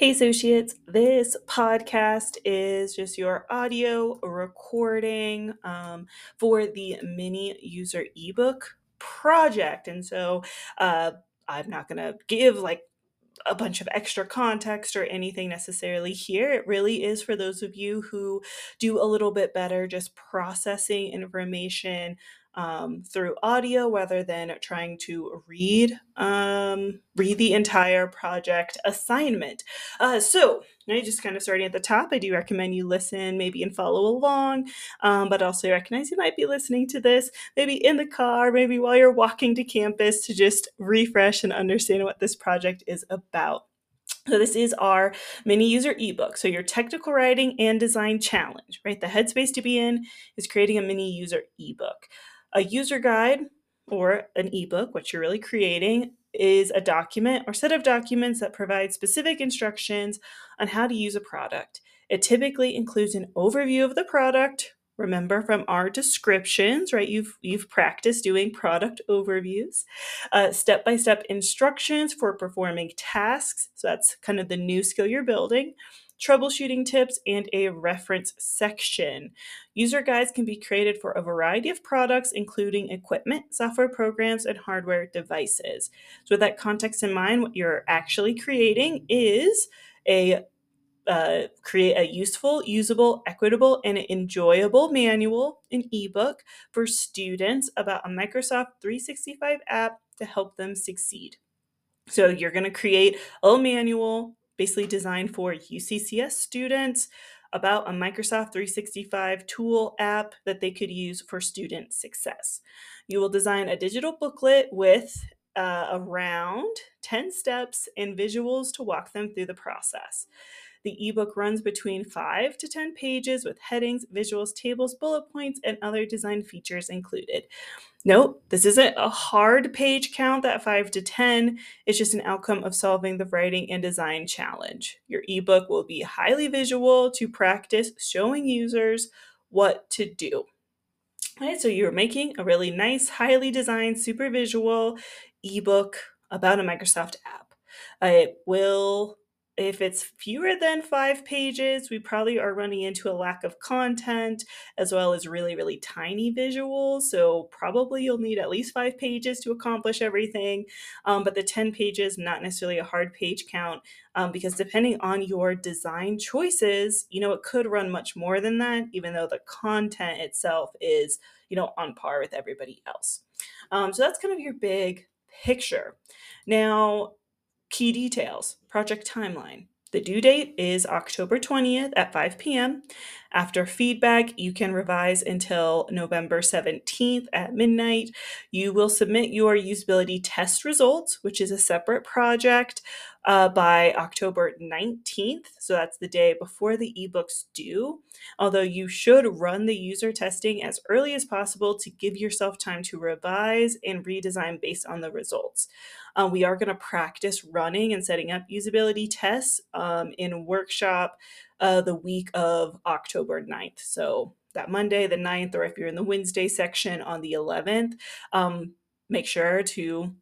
Hey, associates, this podcast is just your audio recording um, for the mini user ebook project. And so uh, I'm not going to give like a bunch of extra context or anything necessarily here. It really is for those of you who do a little bit better just processing information um, through audio rather than trying to read um, read the entire project assignment. Uh, so I just kind of starting at the top. I do recommend you listen, maybe and follow along, um, but also recognize you might be listening to this maybe in the car, maybe while you're walking to campus to just refresh and understand what this project is about. So this is our mini user ebook. So your technical writing and design challenge, right? The headspace to be in is creating a mini user ebook. A user guide or an ebook, what you're really creating, is a document or set of documents that provide specific instructions on how to use a product. It typically includes an overview of the product. Remember from our descriptions, right? You've you've practiced doing product overviews, step by step instructions for performing tasks. So that's kind of the new skill you're building troubleshooting tips, and a reference section. User guides can be created for a variety of products, including equipment, software programs, and hardware devices. So, with that context in mind, what you're actually creating is a uh, create a useful, usable, equitable, and enjoyable manual, an ebook for students about a Microsoft 365 app to help them succeed. So you're going to create a manual basically designed for UCCS students about a Microsoft 365 tool app that they could use for student success. You will design a digital booklet with uh, around 10 steps and visuals to walk them through the process. The ebook runs between 5 to 10 pages with headings, visuals, tables, bullet points, and other design features included. Note, this isn't a hard page count, that 5 to 10. It's just an outcome of solving the writing and design challenge. Your ebook will be highly visual to practice showing users what to do. All right, so you're making a really nice, highly designed, super visual ebook about a Microsoft app. It will if it's fewer than five pages, we probably are running into a lack of content as well as really, really tiny visuals. So, probably you'll need at least five pages to accomplish everything. Um, but the 10 pages, not necessarily a hard page count, um, because depending on your design choices, you know, it could run much more than that, even though the content itself is, you know, on par with everybody else. Um, so, that's kind of your big picture. Now, Key details project timeline. The due date is October 20th at 5 p.m. After feedback, you can revise until November 17th at midnight. You will submit your usability test results, which is a separate project, uh, by October 19th. So that's the day before the ebooks due. Although you should run the user testing as early as possible to give yourself time to revise and redesign based on the results. Uh, we are going to practice running and setting up usability tests um, in workshop uh, the week of October 9th. So that Monday, the 9th, or if you're in the Wednesday section on the 11th, um, make sure to,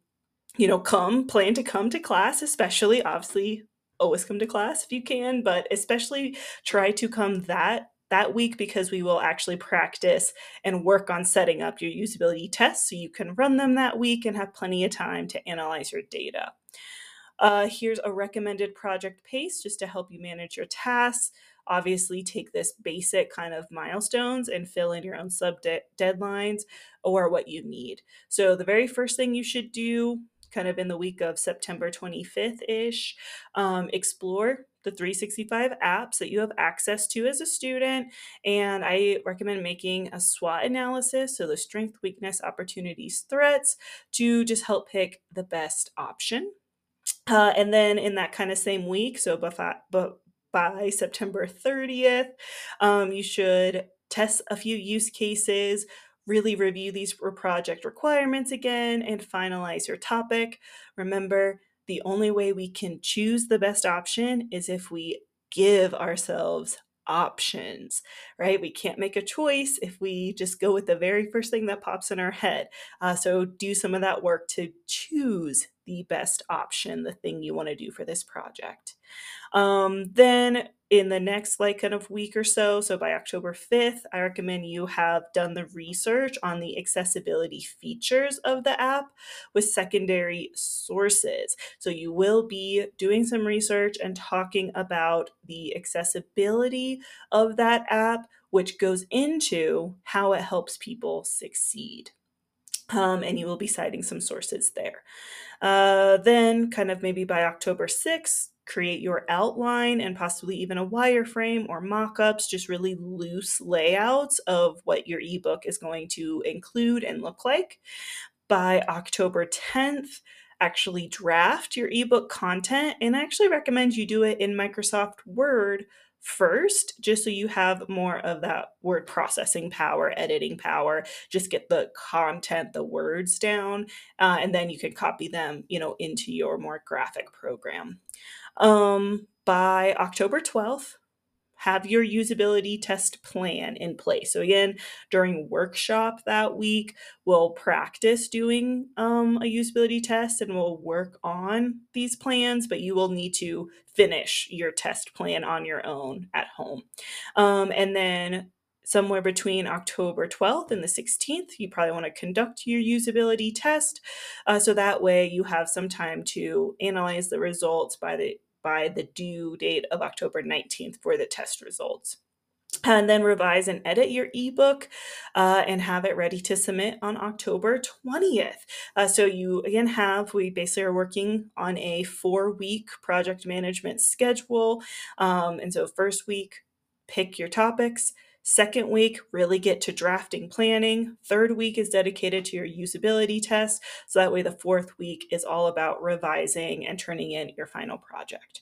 you know, come, plan to come to class, especially obviously always come to class if you can, but especially try to come that that week because we will actually practice and work on setting up your usability tests so you can run them that week and have plenty of time to analyze your data. Uh, here's a recommended project pace just to help you manage your tasks. Obviously, take this basic kind of milestones and fill in your own sub deadlines or what you need. So, the very first thing you should do, kind of in the week of September 25th ish, um, explore the 365 apps that you have access to as a student. And I recommend making a SWOT analysis, so the strength, weakness, opportunities, threats, to just help pick the best option. Uh, and then in that kind of same week, so by, September 30th, um, you should test a few use cases, really review these project requirements again, and finalize your topic. Remember, the only way we can choose the best option is if we give ourselves options, right? We can't make a choice if we just go with the very first thing that pops in our head. Uh, so do some of that work to choose the best option, the thing you want to do for this project. Um, then in the next like kind of week or so, so by October 5th, I recommend you have done the research on the accessibility features of the app with secondary sources. So you will be doing some research and talking about the accessibility of that app, which goes into how it helps people succeed. Um, and you will be citing some sources there. Uh, then, kind of maybe by October 6th, create your outline and possibly even a wireframe or mock-ups, just really loose layouts of what your ebook is going to include and look like. By October 10th, actually draft your ebook content and I actually recommend you do it in Microsoft Word first, just so you have more of that word processing power, editing power. Just get the content, the words down, uh, and then you can copy them, you know, into your more graphic program. Um, by October 12th, have your usability test plan in place. So, again, during workshop that week, we'll practice doing um, a usability test and we'll work on these plans, but you will need to finish your test plan on your own at home. Um, and then somewhere between October 12th and the 16th, you probably want to conduct your usability test. Uh, so that way you have some time to analyze the results by the by the due date of October 19th for the test results. And then revise and edit your ebook uh, and have it ready to submit on October 20th. Uh, so, you again have, we basically are working on a four week project management schedule. Um, and so, first week, pick your topics. Second week, really get to drafting planning. Third week is dedicated to your usability test. So that way, the fourth week is all about revising and turning in your final project.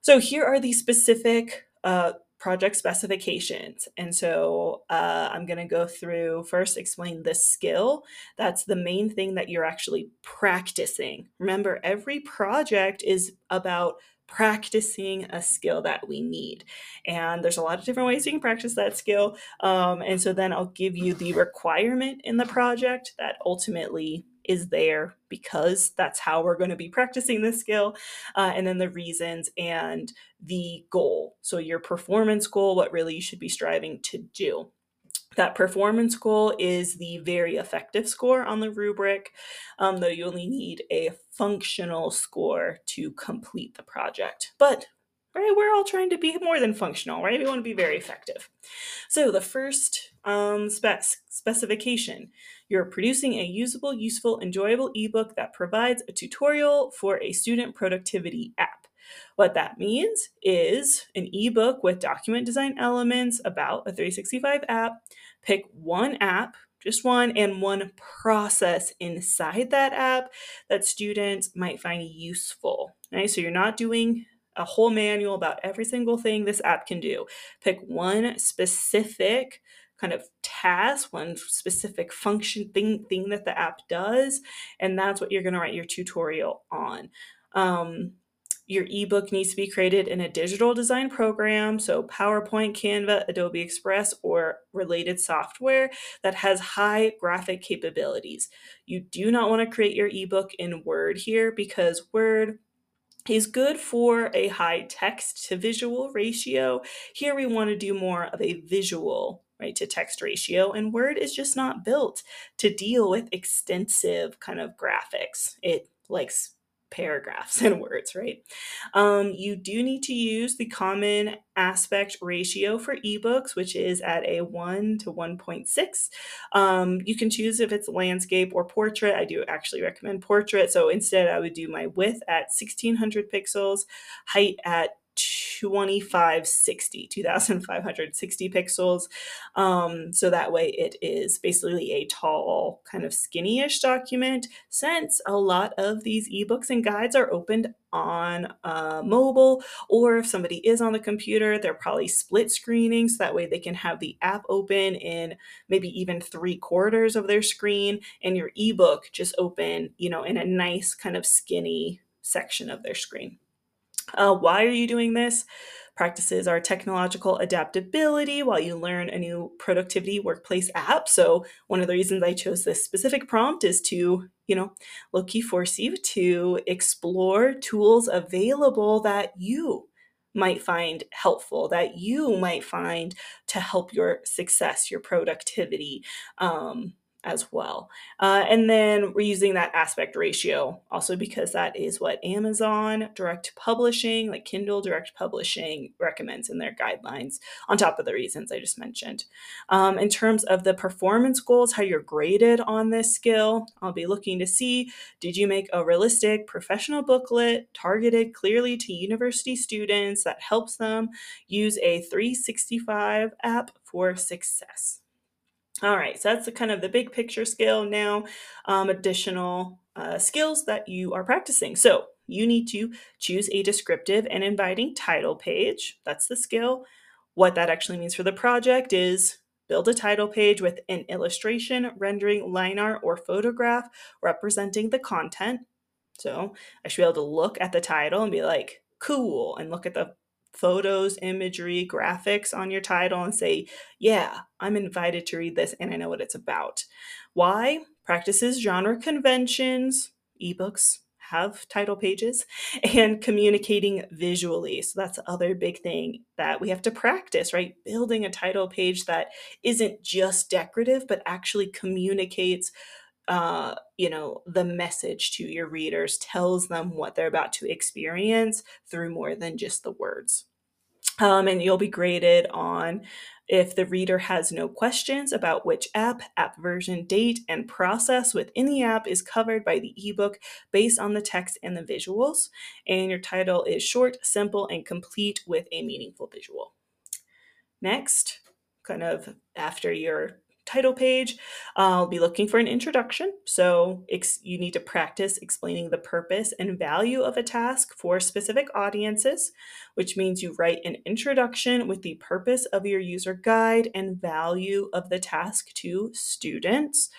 So here are the specific uh, project specifications. And so uh, I'm going to go through first, explain the skill. That's the main thing that you're actually practicing. Remember, every project is about practicing a skill that we need. And there's a lot of different ways you can practice that skill. Um, and so then I'll give you the requirement in the project that ultimately is there because that's how we're going to be practicing this skill. Uh, and then the reasons and the goal. So, your performance goal, what really you should be striving to do. That performance goal is the very effective score on the rubric, um, though you only need a functional score to complete the project. But right, we're all trying to be more than functional, right? We want to be very effective. So the first um, spec- specification, you're producing a usable, useful, enjoyable ebook that provides a tutorial for a student productivity app. What that means is an ebook with document design elements about a 365 app. Pick one app, just one, and one process inside that app that students might find useful. Right? So you're not doing a whole manual about every single thing this app can do. Pick one specific kind of task, one specific function thing thing that the app does, and that's what you're going to write your tutorial on. Um, your ebook needs to be created in a digital design program, so PowerPoint, Canva, Adobe Express, or related software that has high graphic capabilities. You do not want to create your ebook in Word here because Word is good for a high text to visual ratio. Here we want to do more of a visual right to text ratio and word is just not built to deal with extensive kind of graphics it likes paragraphs and words, right? Um, you do need to use the common aspect ratio for ebooks, which is at a 1 to 1.6. Um, you can choose if it's landscape or portrait. I do actually recommend portrait. So instead, I would do my width at 1600 pixels, height at 2560 2560 pixels. Um, so that way it is basically a tall kind of skinny-ish document since a lot of these ebooks and guides are opened on uh, mobile or if somebody is on the computer they're probably split screening so that way they can have the app open in maybe even three quarters of their screen and your ebook just open you know in a nice kind of skinny section of their screen Uh, why are you doing this? Practices are technological adaptability while you learn a new productivity workplace app. So, one of the reasons I chose this specific prompt is to, you know, look you force you to explore tools available that you might find helpful, that you might find to help your success, your productivity. Um, as well. Uh, and then we're using that aspect ratio also because that is what Amazon direct publishing, like Kindle direct publishing, recommends in their guidelines, on top of the reasons I just mentioned. Um, in terms of the performance goals, how you're graded on this skill, I'll be looking to see did you make a realistic professional booklet targeted clearly to university students that helps them use a 365 app for success? All right, so that's the kind of the big picture skill now. Um, additional uh, skills that you are practicing. So you need to choose a descriptive and inviting title page. That's the skill. What that actually means for the project is build a title page with an illustration, rendering, line art, or photograph representing the content. So I should be able to look at the title and be like, cool, and look at the photos, imagery, graphics on your title and say, yeah, I'm invited to read this and I know what it's about. Why? Practices genre conventions, ebooks have title pages, and communicating visually. So that's the other big thing that we have to practice, right? Building a title page that isn't just decorative, but actually communicates uh, you know, the message to your readers, tells them what they're about to experience through more than just the words. Um, and you'll be graded on if the reader has no questions about which app, app version, date, and process within the app is covered by the ebook based on the text and the visuals. And your title is short, simple, and complete with a meaningful visual. Next, kind of after your title page. I'll be looking for an introduction. So ex- you need to practice explaining the purpose and value of a task for specific audiences, which means you write an introduction with the purpose of your user guide and value of the task to students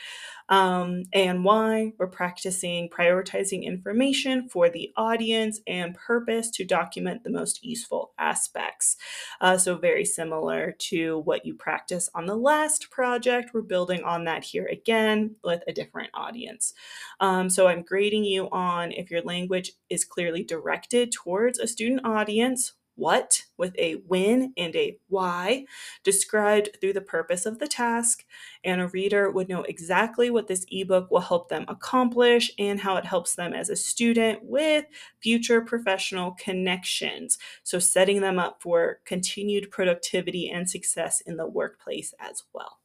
um, and why. We're practicing prioritizing information for the audience and purpose to document the most useful aspects. Uh, so, very similar to what you practice on the last project, we're building on that here again with a different audience. Um, so, I'm grading you on if your language is clearly directed towards a student audience what with a when and a why described through the purpose of the task, and a reader would know exactly what this ebook will help them accomplish and how it helps them as a student with future professional connections. So, setting them up for continued productivity and success in the workplace as well.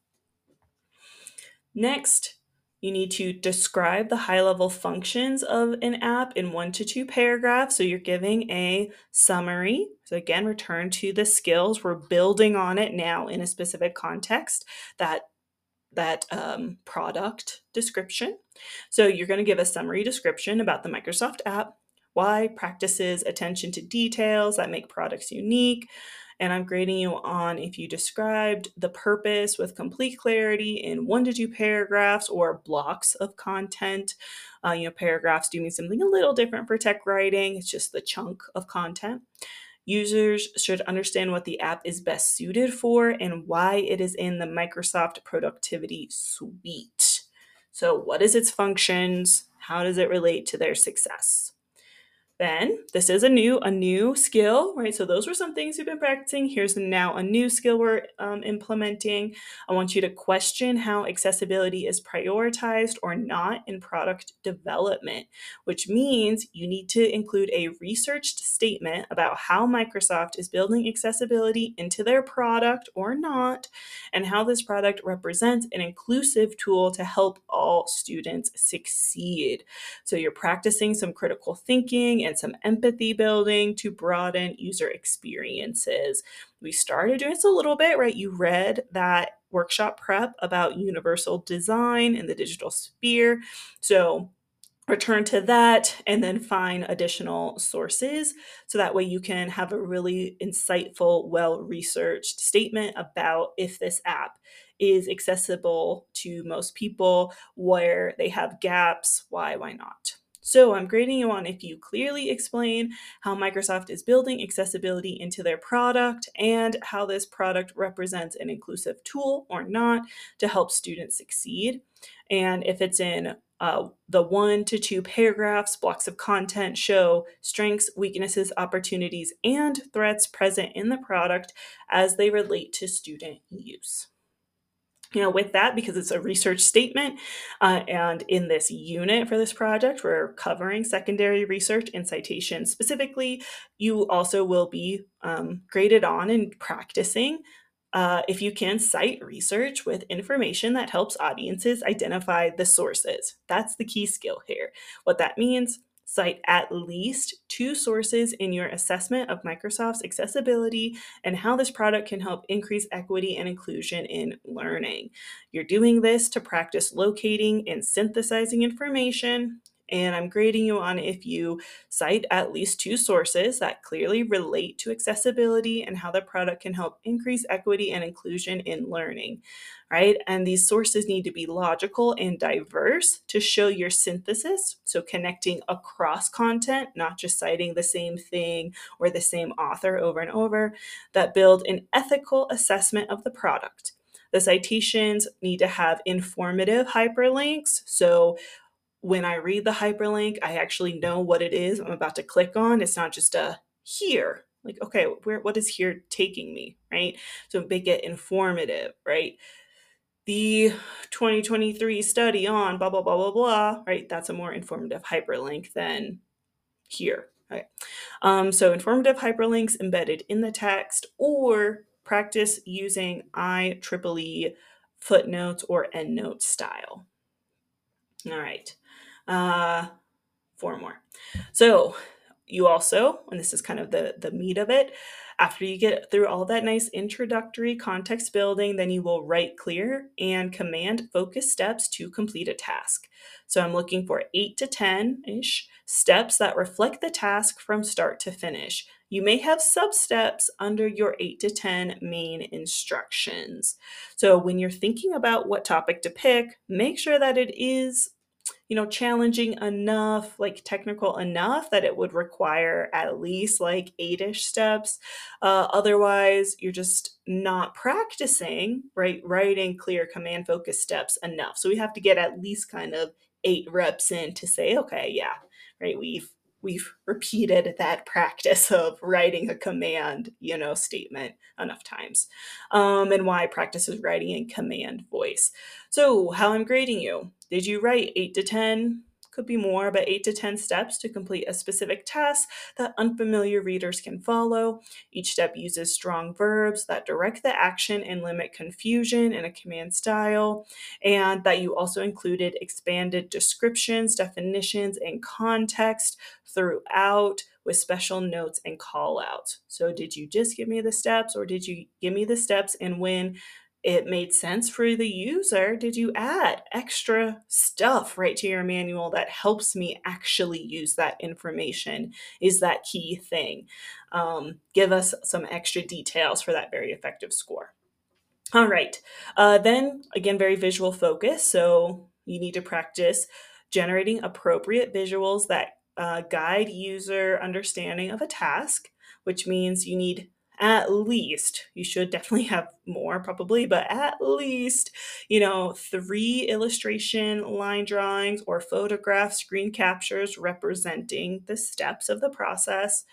Next, you need to describe the high level functions of an app in one to two paragraphs. So you're giving a summary. So again, return to the skills. We're building on it now in a specific context that that um, product description. So you're going to give a summary description about the Microsoft app, why practices attention to details that make products unique, and I'm grading you on if you described the purpose with complete clarity in one to two paragraphs or blocks of content. Uh, you know, paragraphs do mean something a little different for tech writing, it's just the chunk of content. Users should understand what the app is best suited for and why it is in the Microsoft Productivity Suite. So, what is its functions? How does it relate to their success? Then this is a new a new skill, right? So those were some things you've been practicing. Here's now a new skill we're um, implementing. I want you to question how accessibility is prioritized or not in product development, which means you need to include a researched statement about how Microsoft is building accessibility into their product or not, and how this product represents an inclusive tool to help all students succeed. So you're practicing some critical thinking and some empathy building to broaden user experiences. We started doing this a little bit, right? You read that workshop prep about universal design in the digital sphere. So return to that and then find additional sources so that way you can have a really insightful well researched statement about if this app is accessible to most people where they have gaps why why not So I'm grading you on if you clearly explain how Microsoft is building accessibility into their product and how this product represents an inclusive tool or not to help students succeed. And if it's in uh, the one to two paragraphs, blocks of content show strengths, weaknesses, opportunities, and threats present in the product as they relate to student use you know, with that, because it's a research statement, uh, and in this unit for this project, we're covering secondary research and citation specifically. You also will be um, graded on and practicing uh, if you can cite research with information that helps audiences identify the sources. That's the key skill here. What that means cite at least two sources in your assessment of Microsoft's accessibility and how this product can help increase equity and inclusion in learning. You're doing this to practice locating and synthesizing information. And I'm grading you on if you cite at least two sources that clearly relate to accessibility and how the product can help increase equity and inclusion in learning right? And these sources need to be logical and diverse to show your synthesis. So, connecting across content, not just citing the same thing or the same author over and over, that build an ethical assessment of the product. The citations need to have informative hyperlinks. So, when I read the hyperlink, I actually know what it is I'm about to click on. It's not just a here, like, okay, where what is here taking me, right? So make it informative, right? the 2023 study on blah blah blah blah blah right that's a more informative hyperlink than here right um, so informative hyperlinks embedded in the text or practice using IEEE footnotes or endnote style all right uh, four more so you also and this is kind of the the meat of it after you get through all that nice introductory context building, then you will write clear and command focus steps to complete a task. So I'm looking for eight to 10 ish steps that reflect the task from start to finish. You may have sub steps under your 8 to 10 main instructions. So when you're thinking about what topic to pick, make sure that it is you know, challenging enough, like technical enough that it would require at least like eight-ish steps. Uh, otherwise, you're just not practicing, right? Writing clear command focus steps enough. So we have to get at least kind of eight reps in to say, okay, yeah, right, we've we've repeated that practice of writing a command, you know, statement enough times. Um, and why practice is writing in command voice. So, how I'm grading you. Did you write 8 to 10 could be more, but eight to 10 steps to complete a specific task that unfamiliar readers can follow. Each step uses strong verbs that direct the action and limit confusion in a command style, and that you also included expanded descriptions, definitions, and context throughout with special notes and call outs. So, did you just give me the steps, or did you give me the steps and when it made sense for the user, did you add extra stuff right to your manual that helps me actually use that information? Is that key thing? Um, give us some extra details for that very effective score. All right. Uh, then, again, very visual focus. So you need to practice generating appropriate visuals that uh, guide user understanding of a task, which means you need at least you should definitely have more probably but at least you know three illustration line drawings or photograph screen captures representing the steps of the process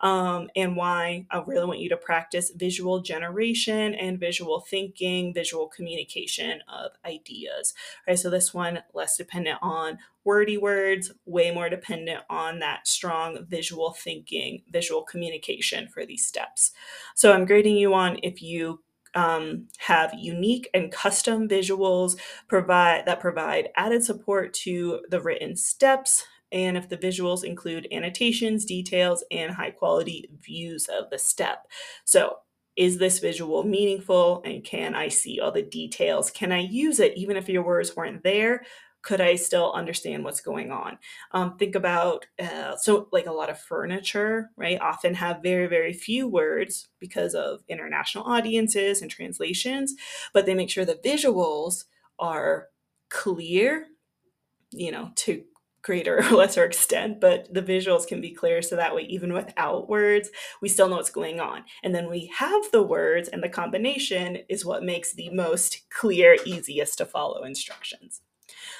um, and why I really want you to practice visual generation and visual thinking, visual communication of ideas. Right, so this one less dependent on wordy words, way more dependent on that strong visual thinking, visual communication for these steps. So I'm grading you on if you um, have unique and custom visuals provide that provide added support to the written steps and if the visuals include annotations, details, and high quality views of the step. So, is this visual meaningful and can I see all the details? Can I use it even if your words weren't there? Could I still understand what's going on? Um, think about uh, so, like a lot of furniture, right? Often have very, very few words because of international audiences and translations, but they make sure the visuals are clear, you know, to greater or lesser extent, but the visuals can be clear so that way, even without words, we still know what's going on. And then we have the words, and the combination is what makes the most clear, easiest to follow instructions.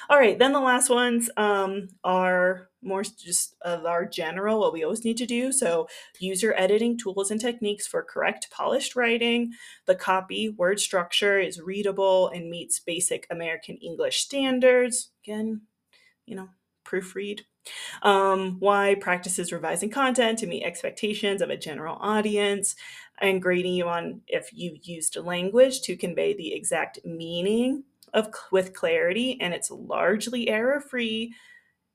All right, then the last ones um, are more just of our general, what we always need to do. So, user editing tools and techniques for correct, polished writing. The copy word structure is readable and meets basic American English standards. Again, you know, proofread. Um, why practices revising content to meet expectations of a general audience and grading you on if you used language to convey the exact meaning of with clarity and it's largely error free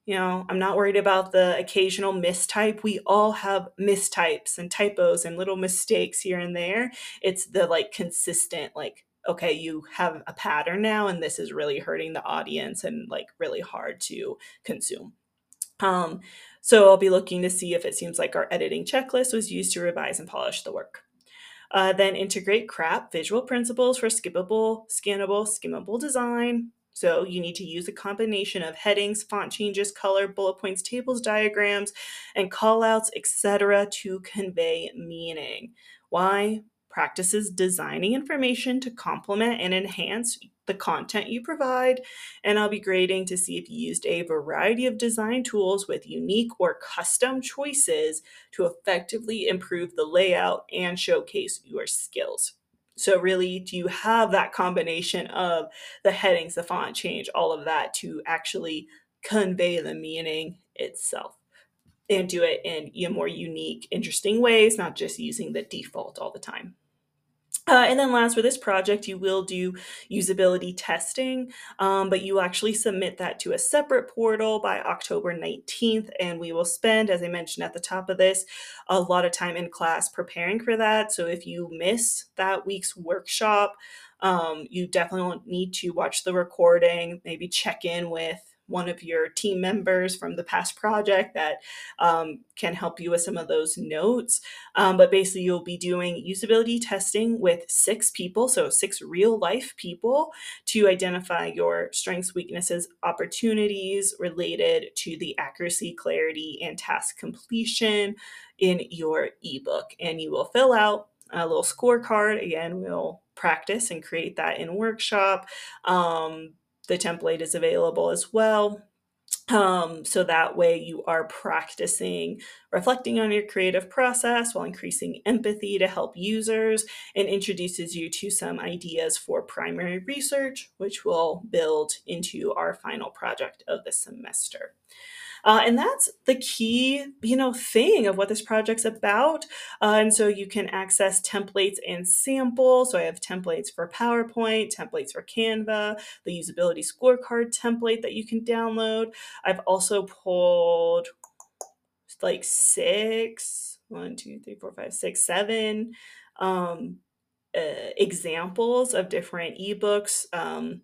you know i'm not worried about the occasional mistype we all have mistypes and typos and little mistakes here and there it's the like consistent like okay you have a pattern now and this is really hurting the audience and like really hard to consume um, so i'll be looking to see if it seems like our editing checklist was used to revise and polish the work uh, then integrate CRAP visual principles for skippable, scannable, skimmable design. So you need to use a combination of headings, font changes, color, bullet points, tables, diagrams, and callouts, etc. to convey meaning. Why? Practices designing information to complement and enhance the content you provide, and I'll be grading to see if you used a variety of design tools with unique or custom choices to effectively improve the layout and showcase your skills. So, really, do you have that combination of the headings, the font change, all of that to actually convey the meaning itself? And do it in more unique, interesting ways, not just using the default all the time. Uh, and then last for this project, you will do usability testing, um, but you actually submit that to a separate portal by October 19th. And we will spend, as I mentioned at the top of this, a lot of time in class preparing for that. So if you miss that week's workshop, um, you definitely need to watch the recording, maybe check in with one of your team members from the past project that um, can help you with some of those notes. Um, but basically, you'll be doing usability testing with six people, so six real life people, to identify your strengths, weaknesses, opportunities related to the accuracy, clarity, and task completion in your ebook. And you will fill out a little scorecard. Again, we'll practice and create that in workshop. Um, the template is available as well. Um, so that way you are practicing reflecting on your creative process while increasing empathy to help users and introduces you to some ideas for primary research, which will build into our final project of the semester. Uh, and that's the key, you know, thing of what this project's about. Uh, and so you can access templates and samples. So I have templates for PowerPoint, templates for Canva, the usability scorecard template that you can download. I've also pulled like six, one, two, three, four, five, six, seven um, uh, examples of different ebooks. Um,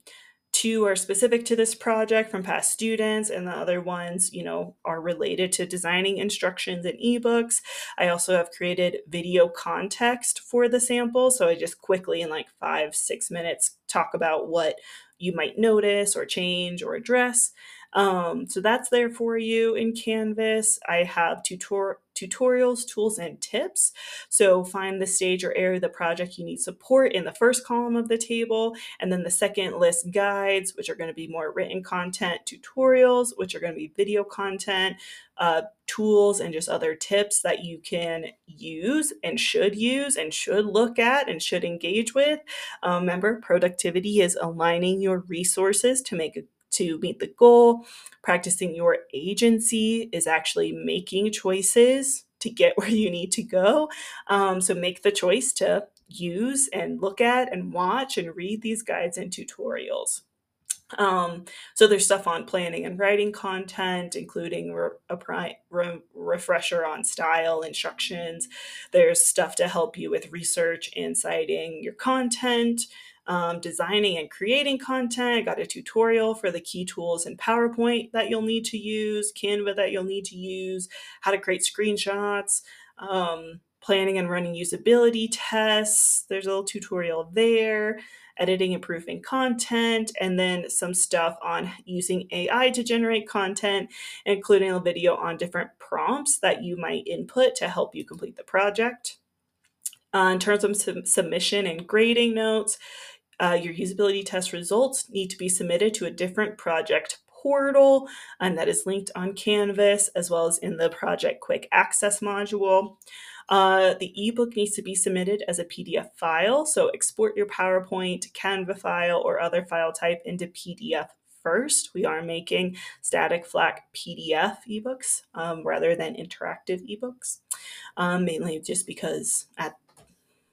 two are specific to this project from past students and the other ones you know are related to designing instructions and ebooks. I also have created video context for the sample so i just quickly in like five six minutes talk about what you might notice or change or address um, so that's there for you in Canvas. I have tutor tutorials, tools, and tips. So find the stage or area of the project you need support in the first column of the table. And then the second list guides, which are going to be more written content, tutorials, which are going to be video content, uh, tools, and just other tips that you can use and should use and should look at and should engage with. Um, remember, productivity is aligning your resources to make a to meet the goal. Practicing your agency is actually making choices to get where you need to go. Um, so make the choice to use and look at and watch and read these guides and tutorials. Um, so there's stuff on planning and writing content, including re- a pri- re- refresher on style instructions. There's stuff to help you with research and citing your content um, designing and creating content. I got a tutorial for the key tools in PowerPoint that you'll need to use, Canva that you'll need to use, how to create screenshots. Um, planning and running usability tests. There's a little tutorial there, editing and proofing content, and then some stuff on using AI to generate content, including a video on different prompts that you might input to help you complete the project. Uh, in terms of sub- submission and grading notes, uh, your usability test results need to be submitted to a different project portal, and that is linked on Canvas as well as in the Project Quick Access module. Uh, the ebook needs to be submitted as a PDF file, so export your PowerPoint, Canva file, or other file type into PDF first. We are making static flat PDF ebooks um, rather than interactive ebooks, um, mainly just because at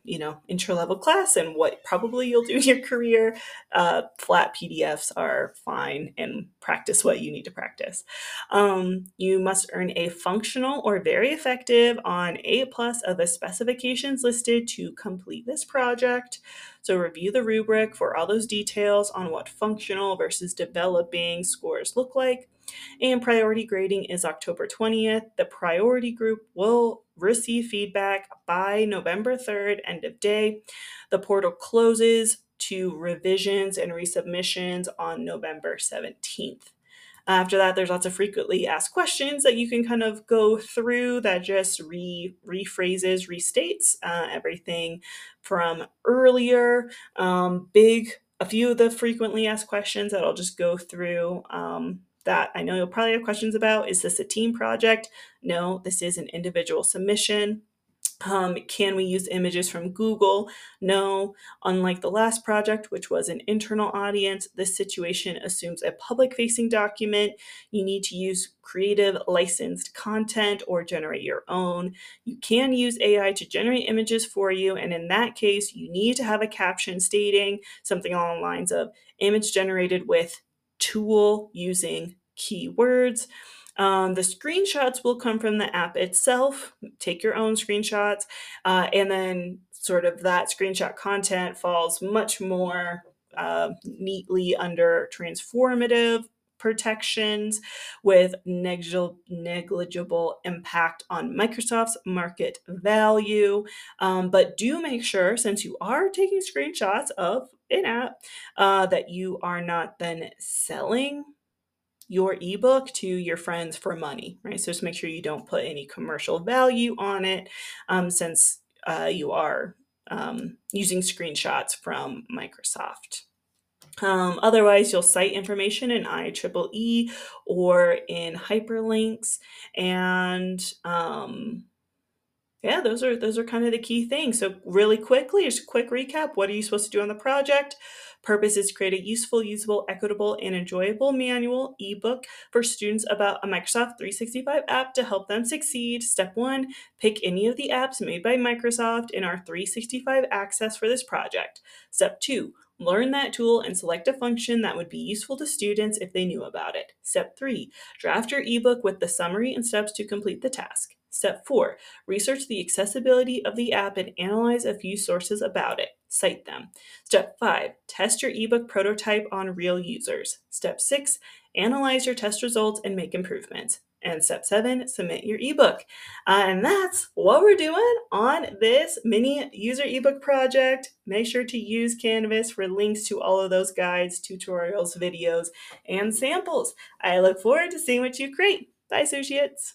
you know intro level class and what probably you'll do in your career uh, flat pdfs are fine and practice what you need to practice. Um, you must earn a functional or very effective on a plus of the specifications listed to complete this project. So review the rubric for all those details on what functional versus developing scores look like. And priority grading is October 20th. The priority group will receive feedback by November 3rd, end of day. The portal closes to revisions and resubmissions on November 17th. After that, there's lots of frequently asked questions that you can kind of go through that just re rephrases, restates uh, everything from earlier. Um, big, a few of the frequently asked questions that I'll just go through. Um, that I know you'll probably have questions about. Is this a team project? No, this is an individual submission. Um, can we use images from Google? No. Unlike the last project, which was an internal audience, this situation assumes a public facing document. You need to use creative licensed content or generate your own. You can use AI to generate images for you. And in that case, you need to have a caption stating something along the lines of image generated with tool using keywords. Um, the screenshots will come from the app itself. Take your own screenshots, uh, and then sort of that screenshot content falls much more uh, neatly under transformative protections with negligible, impact on Microsoft's market value. Um, but do make sure, since you are taking screenshots of an app, uh, that you are not then selling your ebook to your friends for money, right? So just make sure you don't put any commercial value on it um, since uh, you are um, using screenshots from Microsoft. Um, otherwise, you'll cite information in IEEE or in hyperlinks, and um, yeah, those are those are kind of the key things. So really quickly, just a quick recap. What are you supposed to do on the project? Purpose is to create a useful, usable, equitable, and enjoyable manual ebook for students about a Microsoft 365 app to help them succeed. Step one, pick any of the apps made by Microsoft in our 365 access for this project. Step two, Learn that tool and select a function that would be useful to students if they knew about it. Step 3. Draft your ebook with the summary and steps to complete the task. Step 4. Research the accessibility of the app and analyze a few sources about it. Cite them. Step 5. Test your ebook prototype on real users. Step 6. Analyze your test results and make improvements. And step seven, submit your ebook. Uh, and that's what we're doing on this mini user ebook project. Make sure to use Canvas for links to all of those guides, tutorials, videos, and samples. I look forward to seeing what you create. Bye, associates.